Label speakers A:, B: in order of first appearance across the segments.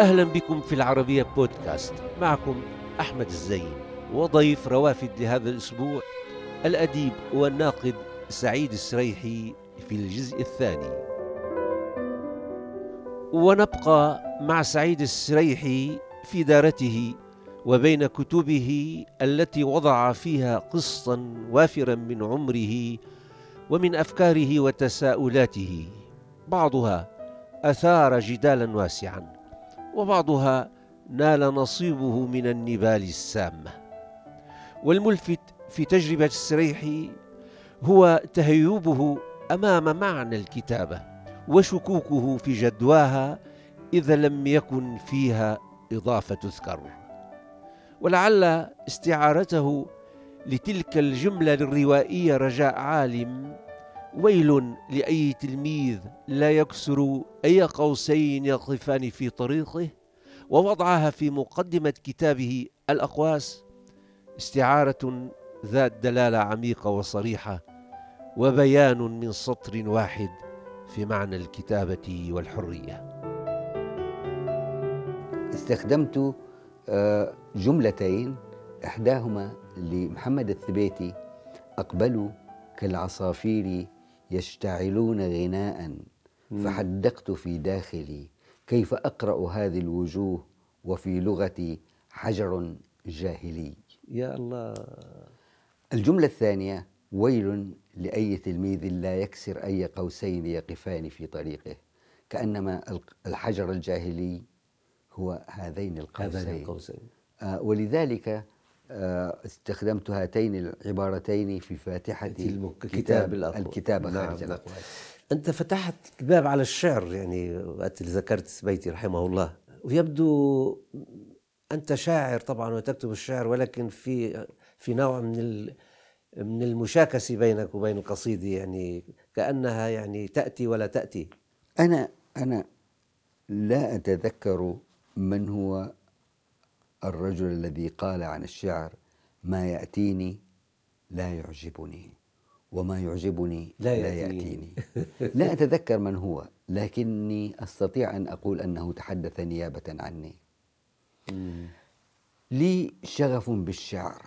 A: أهلا بكم في العربية بودكاست. معكم أحمد الزين وضيف روافد لهذا الأسبوع الأديب والناقد سعيد السريحي في الجزء الثاني. ونبقى مع سعيد السريحي في دارته وبين كتبه التي وضع فيها قسطا وافرا من عمره ومن أفكاره وتساؤلاته. بعضها أثار جدالا واسعا. وبعضها نال نصيبه من النبال السامة. والملفت في تجربة السريحي هو تهيبه أمام معنى الكتابة وشكوكه في جدواها إذا لم يكن فيها إضافة تذكر. ولعل استعارته لتلك الجملة الروائيه رجاء عالم ويل لأي تلميذ لا يكسر أي قوسين يقفان في طريقه ووضعها في مقدمة كتابه الأقواس استعارة ذات دلالة عميقة وصريحة وبيان من سطر واحد في معنى الكتابة والحرية.
B: استخدمت آه، جملتين إحداهما لمحمد الثبيتي أقبلوا كالعصافير يشتعلون غناء. فحدقت في داخلي. كيف أقرأ هذه الوجوه وفي لغتي حجر جاهلي؟
A: يا الله.
B: الجملة الثانية ويل لأي تلميذ لا يكسر أي قوسين يقفان في طريقه. كأنما الحجر الجاهلي هو هذين القوسين, هذين القوسين. آه ولذلك استخدمت هاتين العبارتين في فاتحة كتاب الكتاب خارج نعم. الأقوال.
A: أنت فتحت الباب على الشعر يعني وقت اللي ذكرت بيتي رحمه الله. ويبدو أنت شاعر طبعا وتكتب الشعر ولكن في في نوع من من المشاكسة بينك وبين القصيدة يعني كأنها يعني تأتي ولا تأتي.
B: أنا أنا لا أتذكر من هو الرجل الذي قال عن الشعر ما يأتيني لا يعجبني وما يعجبني لا, لا يأتيني. لا أتذكر من هو لكني أستطيع أن أقول أنه تحدث نيابة عني. لي شغف بالشعر.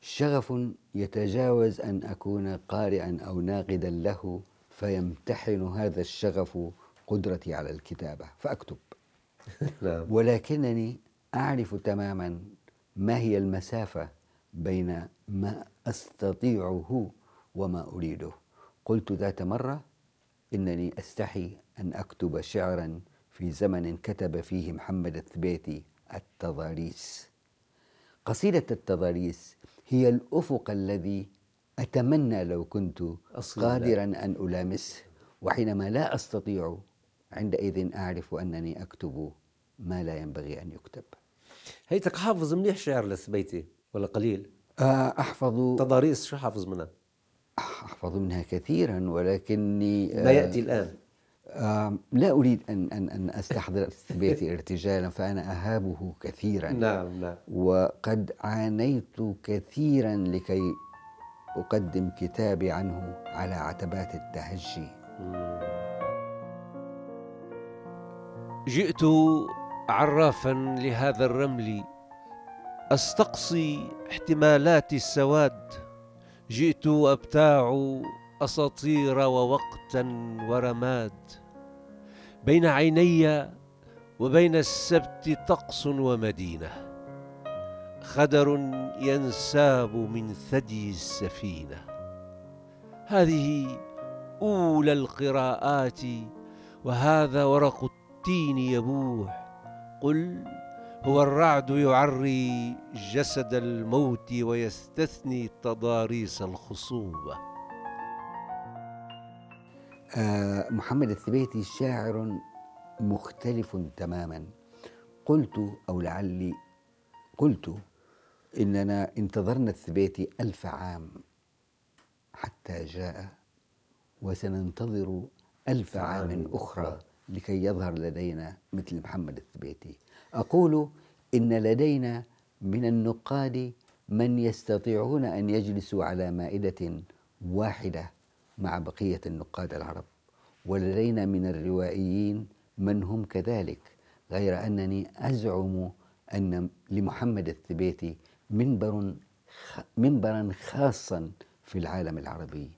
B: شغف يتجاوز أن أكون قارئا أو ناقدا له فيمتحن هذا الشغف قدرتي على الكتابة. فأكتب. ولكنني أعرف تماما ما هي المسافة بين ما أستطيعه وما أريده. قلت ذات مرة إنني أستحي أن أكتب شعرا في زمن كتب فيه محمد الثبيتي التضاريس. قصيدة التضاريس هي الأفق الذي أتمنى لو كنت قادرا أن ألامسه وحينما لا أستطيع عندئذ أعرف أنني أكتب ما لا ينبغي أن يكتب.
A: هيتك حافظ منيح شعر لسبيتي ولا قليل؟
B: آه، أحفظ
A: تضاريس شو حافظ منها؟
B: أحفظ منها كثيرا ولكني
A: ما يأتي الآن.
B: آه لا أريد أن أن أن أستحضر الثبيتي ارتجالا فأنا أهابه كثيرا.
A: نعم نعم.
B: وقد عانيت كثيرا لكي أقدم كتابي عنه على عتبات التهجي.
A: جئت عرافا لهذا الرمل أستقصي احتمالات السواد. جئت أبتاع أساطير ووقتا ورماد. بين عيني وبين السبت طقس ومدينة. خدر ينساب من ثدي السفينة. هذه أولى القراءات وهذا ورق التين يبوح. قل هو الرعد يعري جسد الموت ويستثني تضاريس الخصوبة.
B: آه محمد الثبيتي شاعر مختلف تماما. قلت أو لعلي قلت إننا انتظرنا الثبيتي ألف عام حتى جاء وسننتظر ألف عام أخرى. لكي يظهر لدينا مثل محمد الثبيتي. أقول إن لدينا من النقاد من يستطيعون أن يجلسوا على مائدة واحدة مع بقية النقاد العرب ولدينا من الروائيين من هم كذلك غير أنني أزعم أن لمحمد الثبيتي منبر منبرا خاصا في العالم العربي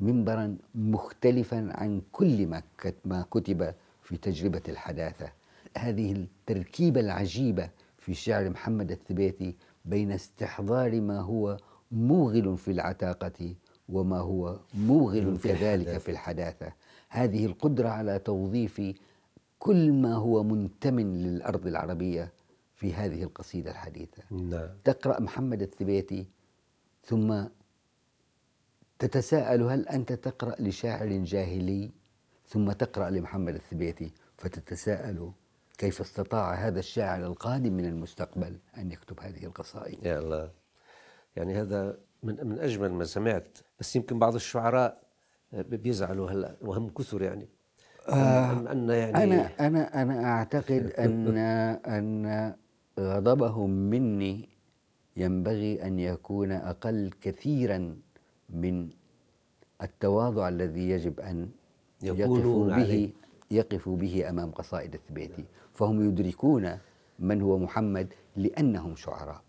B: منبرا مختلفا عن كل ما ما كتب في تجربة الحداثة. هذه التركيبة العجيبة في شعر محمد الثبيتي بين استحضار ما هو موغل في العتاقة وما هو موغل كذلك في الحداثة. هذه القدرة على توظيف كل ما هو منتمن للأرض العربية في هذه القصيدة الحديثة. نعم. تقرأ محمد الثبيتي ثم تتساءل هل أنت تقرأ لشاعر جاهلي؟ ثم تقرأ لمحمد الثبيتي فتتساءل كيف استطاع هذا الشاعر القادم من المستقبل أن يكتب هذه القصائد.
A: يا الله. يعني هذا من من أجمل ما سمعت. بس يمكن بعض الشعراء بيزعلوا هلا وهم كثر يعني.
B: آه أن يعني أنا أنا أنا أعتقد أن أن غضبهم مني ينبغي أن يكون أقل كثيرا من التواضع الذي يجب أن يقفوا به. يقفوا به أمام قصائد الثبيتي فهم يدركون من هو محمد لأنهم شعراء.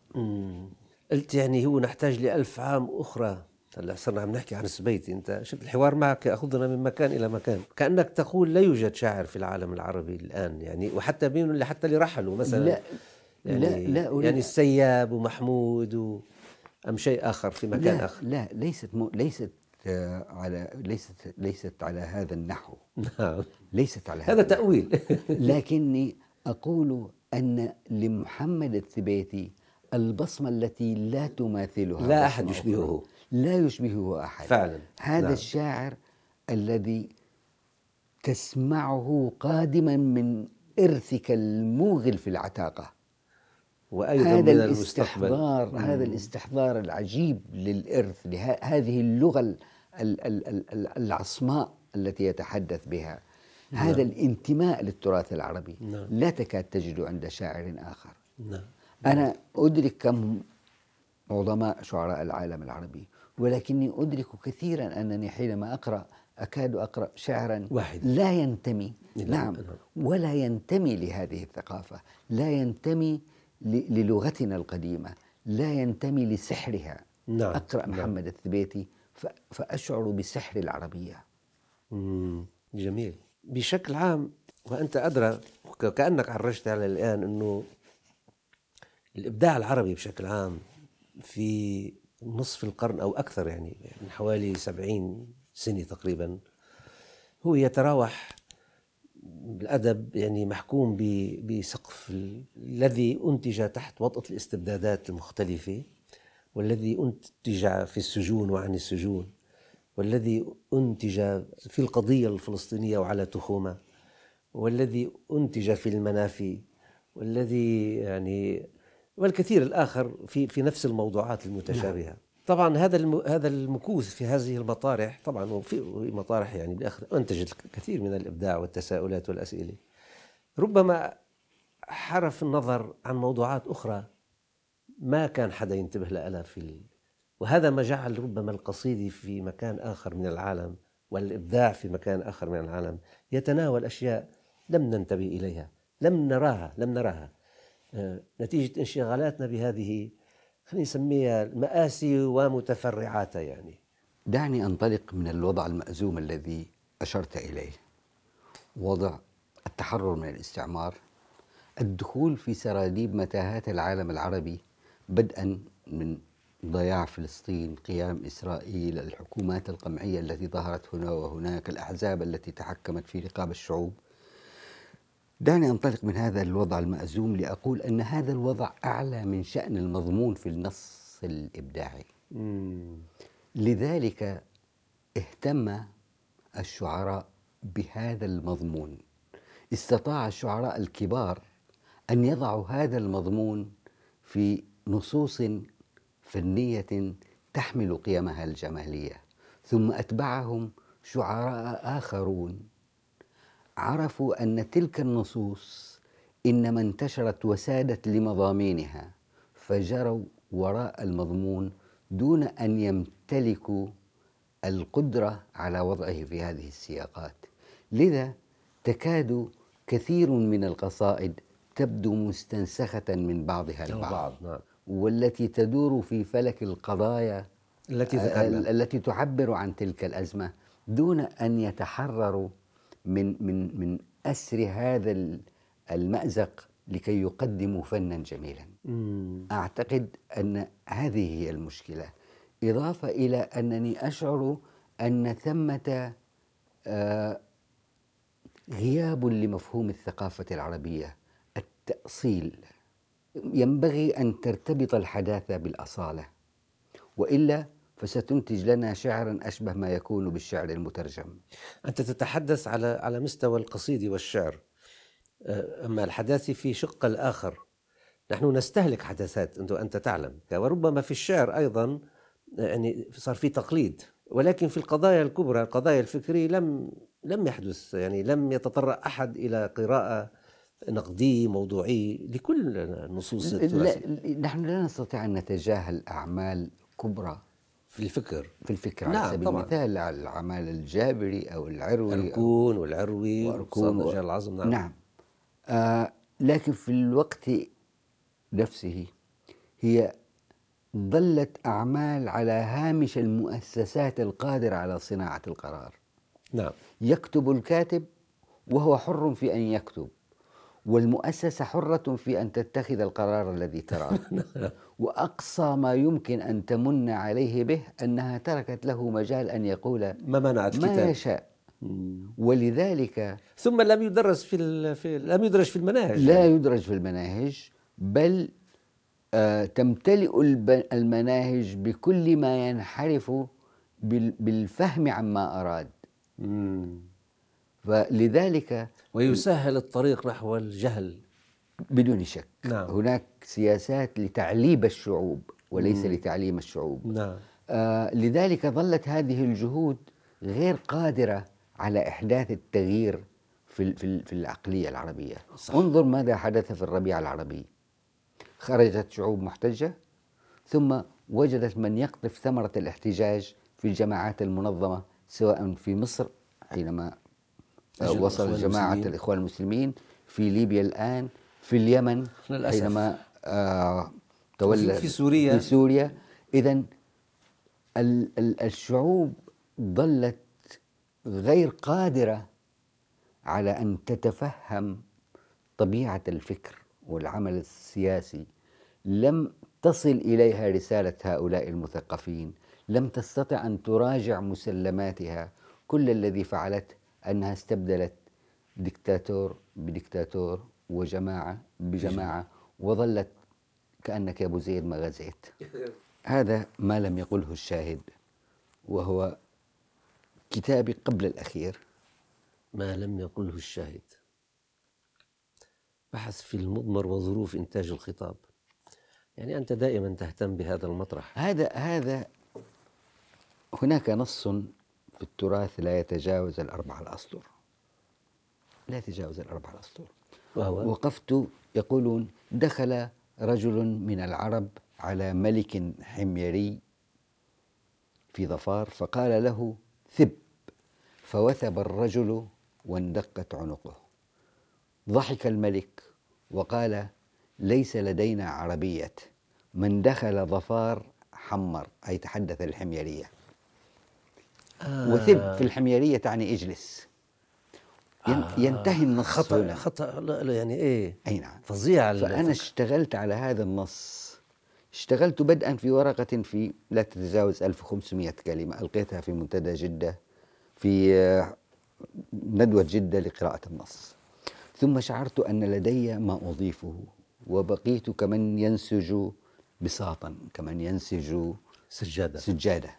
A: قلت يعني هو نحتاج لألف عام أخرى. هلا صرنا عم نحكي عن السبيتي انت شفت الحوار معك ياخذنا من مكان إلى مكان. كأنك تقول لا يوجد شاعر في العالم العربي الآن يعني وحتى بين اللي حتى اللي رحلوا مثلا. لا يعني لا لا يعني السياب ومحمود و أم شيء آخر في مكان
B: لا
A: آخر.
B: لا ليست م... ليست على ليست ليست على هذا النحو.
A: نعم.
B: ليست على هذا
A: هذا تأويل.
B: لكني أقول أن لمحمد الثبيتي البصمة التي لا تماثلها
A: لا أحد يشبهه.
B: لا يشبهه أحد.
A: فعلا.
B: هذا نعم. الشاعر الذي تسمعه قادما من إرثك الموغل في العتاقة.
A: وأيضا
B: هذا
A: من
B: الاستحضار المستقبل. هذا الاستحضار العجيب للإرث هذه اللغة العصماء التي يتحدث بها نعم. هذا الانتماء للتراث العربي نعم. لا تكاد تجد عند شاعر آخر
A: نعم.
B: أنا أدرك كم عظماء شعراء العالم العربي ولكني أدرك كثيرا أنني حينما أقرأ أكاد أقرأ شعرا
A: واحد.
B: لا ينتمي
A: نعم.
B: نعم ولا ينتمي لهذه الثقافة لا ينتمي للغتنا القديمة لا ينتمي لسحرها
A: نعم.
B: أقرأ
A: نعم.
B: محمد الثبيتي فأشعر بسحر العربية.
A: جميل. بشكل عام وأنت أدرى كأنك عرجت على الآن أنه الإبداع العربي بشكل عام في نصف القرن أو أكثر يعني من حوالي سبعين سنة تقريبا هو يتراوح الأدب يعني محكوم بسقف الذي أنتج تحت وطأة الاستبدادات المختلفة. والذي أنتج في السجون وعن السجون والذي أنتج في القضية الفلسطينية وعلى تخومة والذي أنتج في المنافي والذي يعني والكثير الآخر في في نفس الموضوعات المتشابهة نعم. طبعا هذا هذا المكوث في هذه المطارح طبعا وفي مطارح يعني بالاخر أنتجت الكثير من الإبداع والتساؤلات والأسئلة ربما حرف النظر عن موضوعات أخرى ما كان حدا ينتبه لها في ال... وهذا ما جعل ربما القصيدة في مكان آخر من العالم والإبداع في مكان آخر من العالم يتناول أشياء لم ننتبه إليها لم نراها لم نراها. آه، نتيجة انشغالاتنا بهذه خلينا نسميها مآسي ومتفرعاتها يعني.
B: دعني أنطلق من الوضع المأزوم الذي أشرت إليه. وضع التحرر من الاستعمار الدخول في سراديب متاهات العالم العربي بدءا من ضياع فلسطين قيام إسرائيل الحكومات القمعية التي ظهرت هنا وهناك الأحزاب التي تحكمت في رقاب الشعوب. دعني أنطلق من هذا الوضع المأزوم لأقول أن هذا الوضع أعلى من شأن المضمون في النص الإبداعي. لذلك اهتم الشعراء بهذا المضمون. استطاع الشعراء الكبار أن يضعوا هذا المضمون في نصوص فنية تحمل قيمها الجمالية ثم أتبعهم شعراء آخرون. عرفوا أن تلك النصوص إنما انتشرت وسادت لمضامينها فجروا وراء المضمون دون أن يمتلكوا القدرة على وضعه في هذه السياقات. لذا تكاد كثير من القصائد تبدو مستنسخة من بعضها البعض. نعم. والتي تدور في فلك القضايا التي التي تعبر عن تلك الأزمة. دون أن يتحرروا من من من أسر هذا المأزق لكي يقدموا فنا جميلا. مم. أعتقد أن هذه هي المشكلة. إضافة إلى أنني أشعر أن ثمة آه غياب لمفهوم الثقافة العربية التأصيل. ينبغي أن ترتبط الحداثة بالأصالة وإلا فستنتج لنا شعرا أشبه ما يكون بالشعر المترجم.
A: أنت تتحدث على على مستوى القصيد والشعر. آه، أما الحداثي في شق الآخر نحن نستهلك حدثات أنت أنت تعلم. وربما في الشعر أيضا يعني صار في تقليد. ولكن في القضايا الكبرى القضايا الفكرية لم لم يحدث يعني لم يتطرق أحد إلى قراءة نقدي موضوعي لكل النصوص
B: لا نحن لا نستطيع أن نتجاهل أعمال كبرى
A: في الفكر.
B: في الفكر نعم على سبيل المثال الأعمال الجابري أو العروي
A: أركون والعروي وأركون و... العظم
B: نعم, نعم. آه لكن في الوقت نفسه هي ظلت أعمال على هامش المؤسسات القادرة على صناعة القرار.
A: نعم.
B: يكتب الكاتب وهو حر في أن يكتب. والمؤسسة حرة في أن تتخذ القرار الذي تراه. وأقصى ما يمكن أن تمن عليه به أنها تركت له مجال أن يقول
A: ما منعت
B: ما كتاب. يشاء. ولذلك
A: ثم لم يدرس في, في لم يدرج في المناهج.
B: لا يدرج في المناهج بل آه تمتلئ المناهج بكل ما ينحرف بالفهم عما أراد. مم. فلذلك
A: ويسهل الطريق نحو الجهل
B: بدون شك نعم. هناك سياسات لتعليب الشعوب وليس مم. لتعليم الشعوب
A: نعم.
B: آه لذلك ظلت هذه الجهود غير قادرة على إحداث التغيير في, في, في العقلية العربية صح. انظر ماذا حدث في الربيع العربي خرجت شعوب محتجة ثم وجدت من يقطف ثمرة الاحتجاج في الجماعات المنظمة سواء في مصر حينما وصل جماعة الإخوان المسلمين في ليبيا الآن في اليمن للأسف. حينما آه تولى
A: في سوريا.
B: في سوريا. إذا الشعوب ظلت غير قادرة على أن تتفهم طبيعة الفكر والعمل السياسي. لم تصل إليها رسالة هؤلاء المثقفين. لم تستطع أن تراجع مسلماتها. كل الذي فعلته أنها استبدلت دكتاتور بدكتاتور وجماعة بجماعة وظلت كأنك يا أبو زيد ما غزيت. هذا ما لم يقله الشاهد وهو كتابي قبل الأخير.
A: ما لم يقله الشاهد. بحث في المضمر وظروف إنتاج الخطاب. يعني أنت دائما تهتم بهذا المطرح.
B: هذا هذا هناك نص في التراث لا يتجاوز الأربع الأسطر. لا يتجاوز الأربع الأسطر. وهو؟ وقفت يقولون دخل رجل من العرب على ملك حميري في ظفار فقال له ثب. فوثب الرجل واندقت عنقه. ضحك الملك وقال ليس لدينا عربية. من دخل ظفار حمر أي تحدث الحميرية. آه وثب في الحميرية تعني اجلس. آه. ينتهي النص.
A: خطأ هنا. خطأ يعني إيه؟
B: أي نعم.
A: فظيع
B: فأنا الفكر. اشتغلت على هذا النص. اشتغلت بدءا في ورقة في لا تتجاوز 1500 كلمة ألقيتها في منتدى جدة في آه، ندوة جدة لقراءة النص. ثم شعرت أن لدي ما أضيفه وبقيت كمن ينسج بساطا كمن ينسج
A: سجادة.
B: سجادة.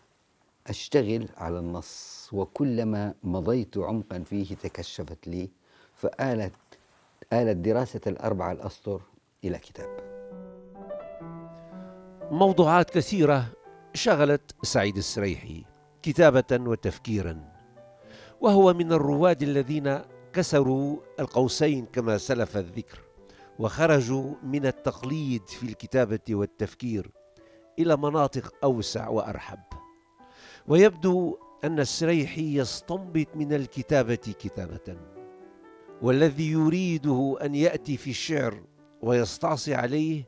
B: أشتغل على النص وكلما مضيت عمقا فيه تكشفت لي فآلت آلت دراسة الأربعة الأسطر إلى كتاب.
C: موضوعات كثيرة شغلت سعيد السريحي كتابة وتفكيرا وهو من الرواد الذين كسروا القوسين كما سلف الذكر وخرجوا من التقليد في الكتابة والتفكير إلى مناطق أوسع وأرحب. ويبدو أن السريحي يستنبط من الكتابة كتابة والذي يريده أن يأتي في الشعر ويستعصي عليه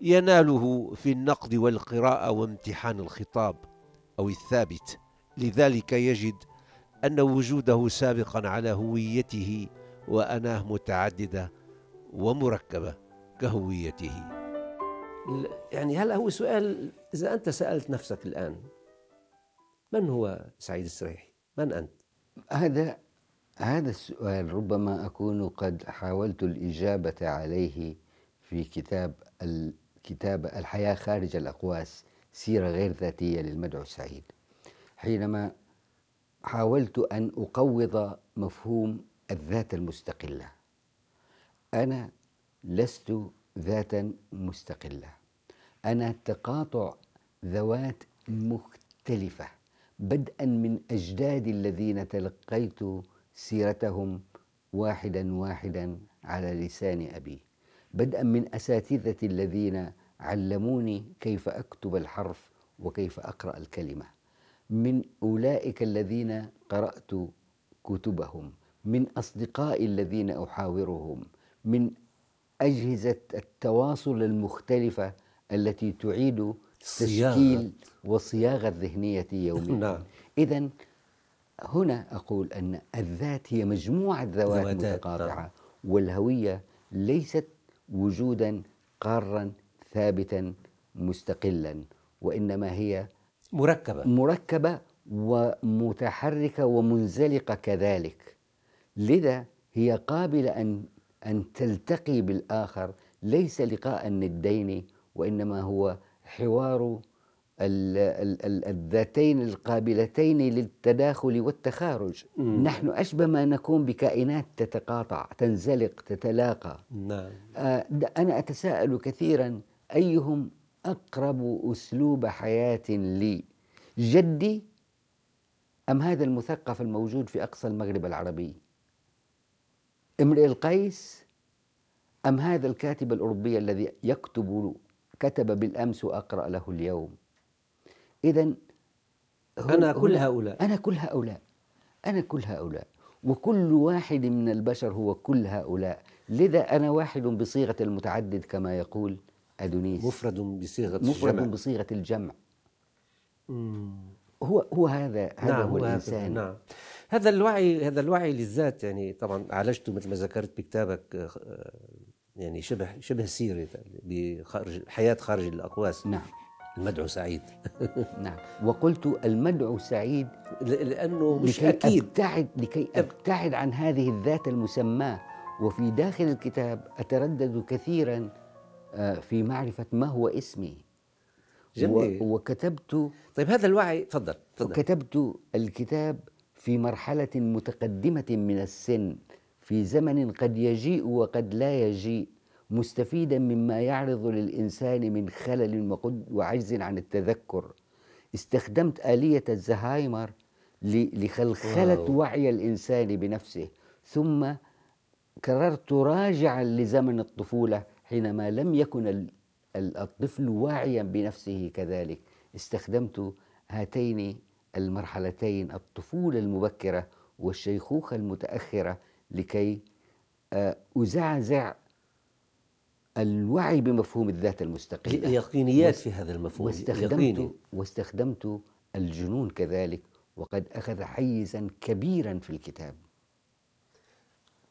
C: يناله في النقد والقراءة وامتحان الخطاب أو الثابت. لذلك يجد أن وجوده سابقا على هويته واناه متعددة ومركبة كهويته.
A: يعني هلا هو سؤال إذا أنت سألت نفسك الآن من هو سعيد السريحي؟ من أنت؟
B: هذا هذا السؤال ربما أكون قد حاولت الإجابة عليه في كتاب الكتاب الحياة خارج الأقواس سيرة غير ذاتية للمدعو السعيد حينما حاولت أن أقوض مفهوم الذات المستقلة أنا لست ذاتا مستقلة. أنا تقاطع ذوات مختلفة. بدءا من أجدادي الذين تلقيت سيرتهم واحدا واحدا على لسان أبي. بدءا من أساتذتي الذين علموني كيف أكتب الحرف وكيف أقرأ الكلمة. من أولئك الذين قرأت كتبهم. من أصدقائي الذين أحاورهم. من أجهزة التواصل المختلفة التي تعيد تشكيل وصياغة الذهنية يوميا نعم. إذا هنا أقول أن الذات هي مجموعة ذوات متقاطعة والهوية ليست وجودا قارا ثابتا مستقلا وإنما هي
A: مركبة.
B: مركبة ومتحركة ومنزلقة كذلك. لذا هي قابلة أن أن تلتقي بالآخر ليس لقاء الندين وإنما هو حوار الذاتين القابلتين للتداخل والتخارج مم. نحن أشبه ما نكون بكائنات تتقاطع تنزلق تتلاقى نعم. آه أنا أتساءل كثيرا أيهم أقرب أسلوب حياة لي جدي أم هذا المثقف الموجود في أقصى المغرب العربي امرئ القيس أم هذا الكاتب الأوروبي الذي يكتب كتب بالأمس وأقرأ له اليوم. إذا
A: أنا كل هؤلاء.
B: أنا كل هؤلاء. أنا كل هؤلاء. وكل واحد من البشر هو كل هؤلاء. لذا أنا واحد بصيغة المتعدد كما يقول أدونيس.
A: مفرد بصيغة
B: مفرد الجمع. بصيغة الجمع. هو هو هذا هذا نعم هو الإنسان.
A: نعم. هذا الوعي هذا الوعي للذات يعني طبعا عالجته مثل ما ذكرت بكتابك آه، يعني شبه شبه سيرة بخارج حياة خارج الأقواس.
B: نعم.
A: المدعو سعيد.
B: نعم. وقلت المدعو سعيد
A: لأنه مش لكي أكيد.
B: أبتعد لكي أبتعد عن هذه الذات المسماة. وفي داخل الكتاب أتردد كثيرا آه، في معرفة ما هو اسمي. جميل. وكتبت
A: طيب هذا الوعي تفضل
B: تفضل. كتبت الكتاب في مرحلة متقدمة من السن. في زمن قد يجيء وقد لا يجيء مستفيدا مما يعرض للإنسان من خلل وعجز عن التذكر. استخدمت آلية الزهايمر لخلخلة وعي الإنسان بنفسه ثم كررت راجعا لزمن الطفولة حينما لم يكن الطفل واعيا بنفسه كذلك. استخدمت هاتين المرحلتين الطفولة المبكرة والشيخوخة المتأخرة لكي آه، أزعزع الوعي بمفهوم الذات المستقلة
A: اليقينيات في هذا المفهوم
B: واستخدمت, واستخدمت الجنون كذلك وقد أخذ حيزا كبيرا في الكتاب.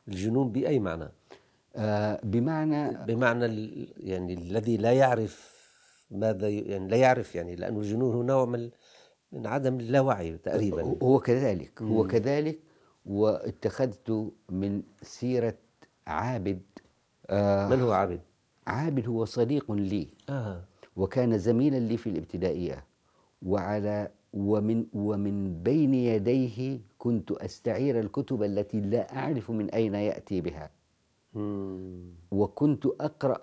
A: الجنون بأي معنى؟
B: آه بمعنى
A: بمعنى يعني الذي لا يعرف ماذا يعني لا يعرف يعني لأن الجنون هو نوع من من عدم اللاوعي تقريبا.
B: هو كذلك هو كذلك واتخذت من سيرة عابد
A: آه من هو عابد؟
B: عابد هو صديق لي آه. وكان زميلا لي في الابتدائية وعلى ومن ومن بين يديه كنت أستعير الكتب التي لا أعرف من أين يأتي بها مم. وكنت أقرأ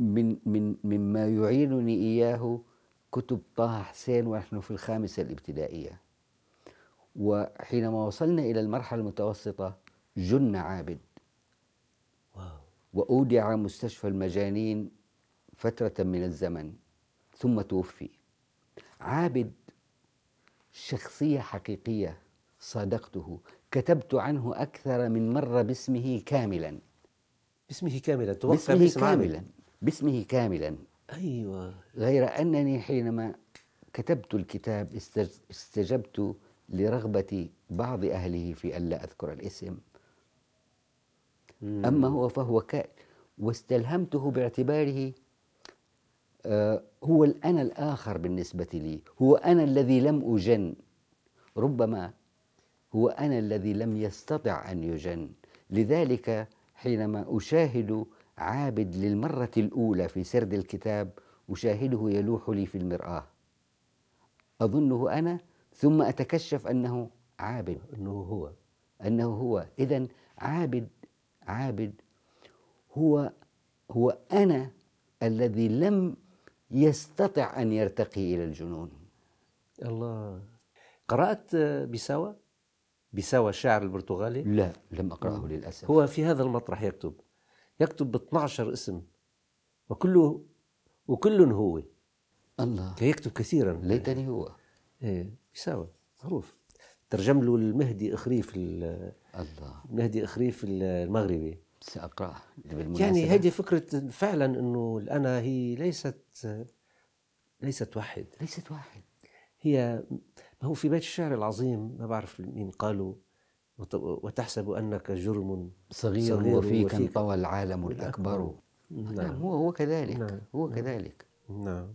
B: من من مما يعينني إياه كتب طه حسين ونحن في الخامسة الابتدائية وحينما وصلنا إلى المرحلة المتوسطة جن عابد. وأودع مستشفى المجانين فترة من الزمن ثم توفي. عابد شخصية حقيقية صادقته. كتبت عنه أكثر من مرة باسمه كاملا.
A: باسمه كاملا. توقع
B: باسمه
A: باسم
B: كاملا.
A: عامل.
B: باسمه كاملا.
A: أيوة.
B: غير أنني حينما كتبت الكتاب استج- استجبت لرغبة بعض أهله في ألا أذكر الاسم. أما هو فهو ك واستلهمته باعتباره آه، هو الأنا الآخر بالنسبة لي هو أنا الذي لم أجن. ربما هو أنا الذي لم يستطع أن يجن. لذلك حينما أشاهد عابد للمرة الأولى في سرد الكتاب أشاهده يلوح لي في المرآة. أظنه أنا ثم أتكشف أنه عابد.
A: أنه هو.
B: أنه هو. إذا عابد عابد هو هو أنا الذي لم يستطع أن يرتقي إلى الجنون.
A: الله. قرأت بيساوا بيساوا الشاعر البرتغالي؟
B: لا لم أقرأه للأسف.
A: هو في هذا المطرح يكتب. يكتب ب 12 اسم. وكله وكل هو.
B: الله.
A: يكتب كثيرا.
B: ليتني هو.
A: إيه بيساوا معروف. ترجم له المهدي إخريف ال-
B: الله.
A: المهدي إخريف المغربي.
B: بالمناسبة.
A: يعني هذه فكرة فعلا إنه الأنا هي ليست ليست واحد.
B: ليست واحد.
A: هي هو في بيت الشعر العظيم ما بعرف مين قالوا وت- وتحسب أنك جرم
B: صغير,
A: صغير
B: وفيك
A: وفيك.
B: انطوى العالم الأكبر. نعم. هو هو كذلك
A: نعم.
B: هو كذلك.
A: نعم.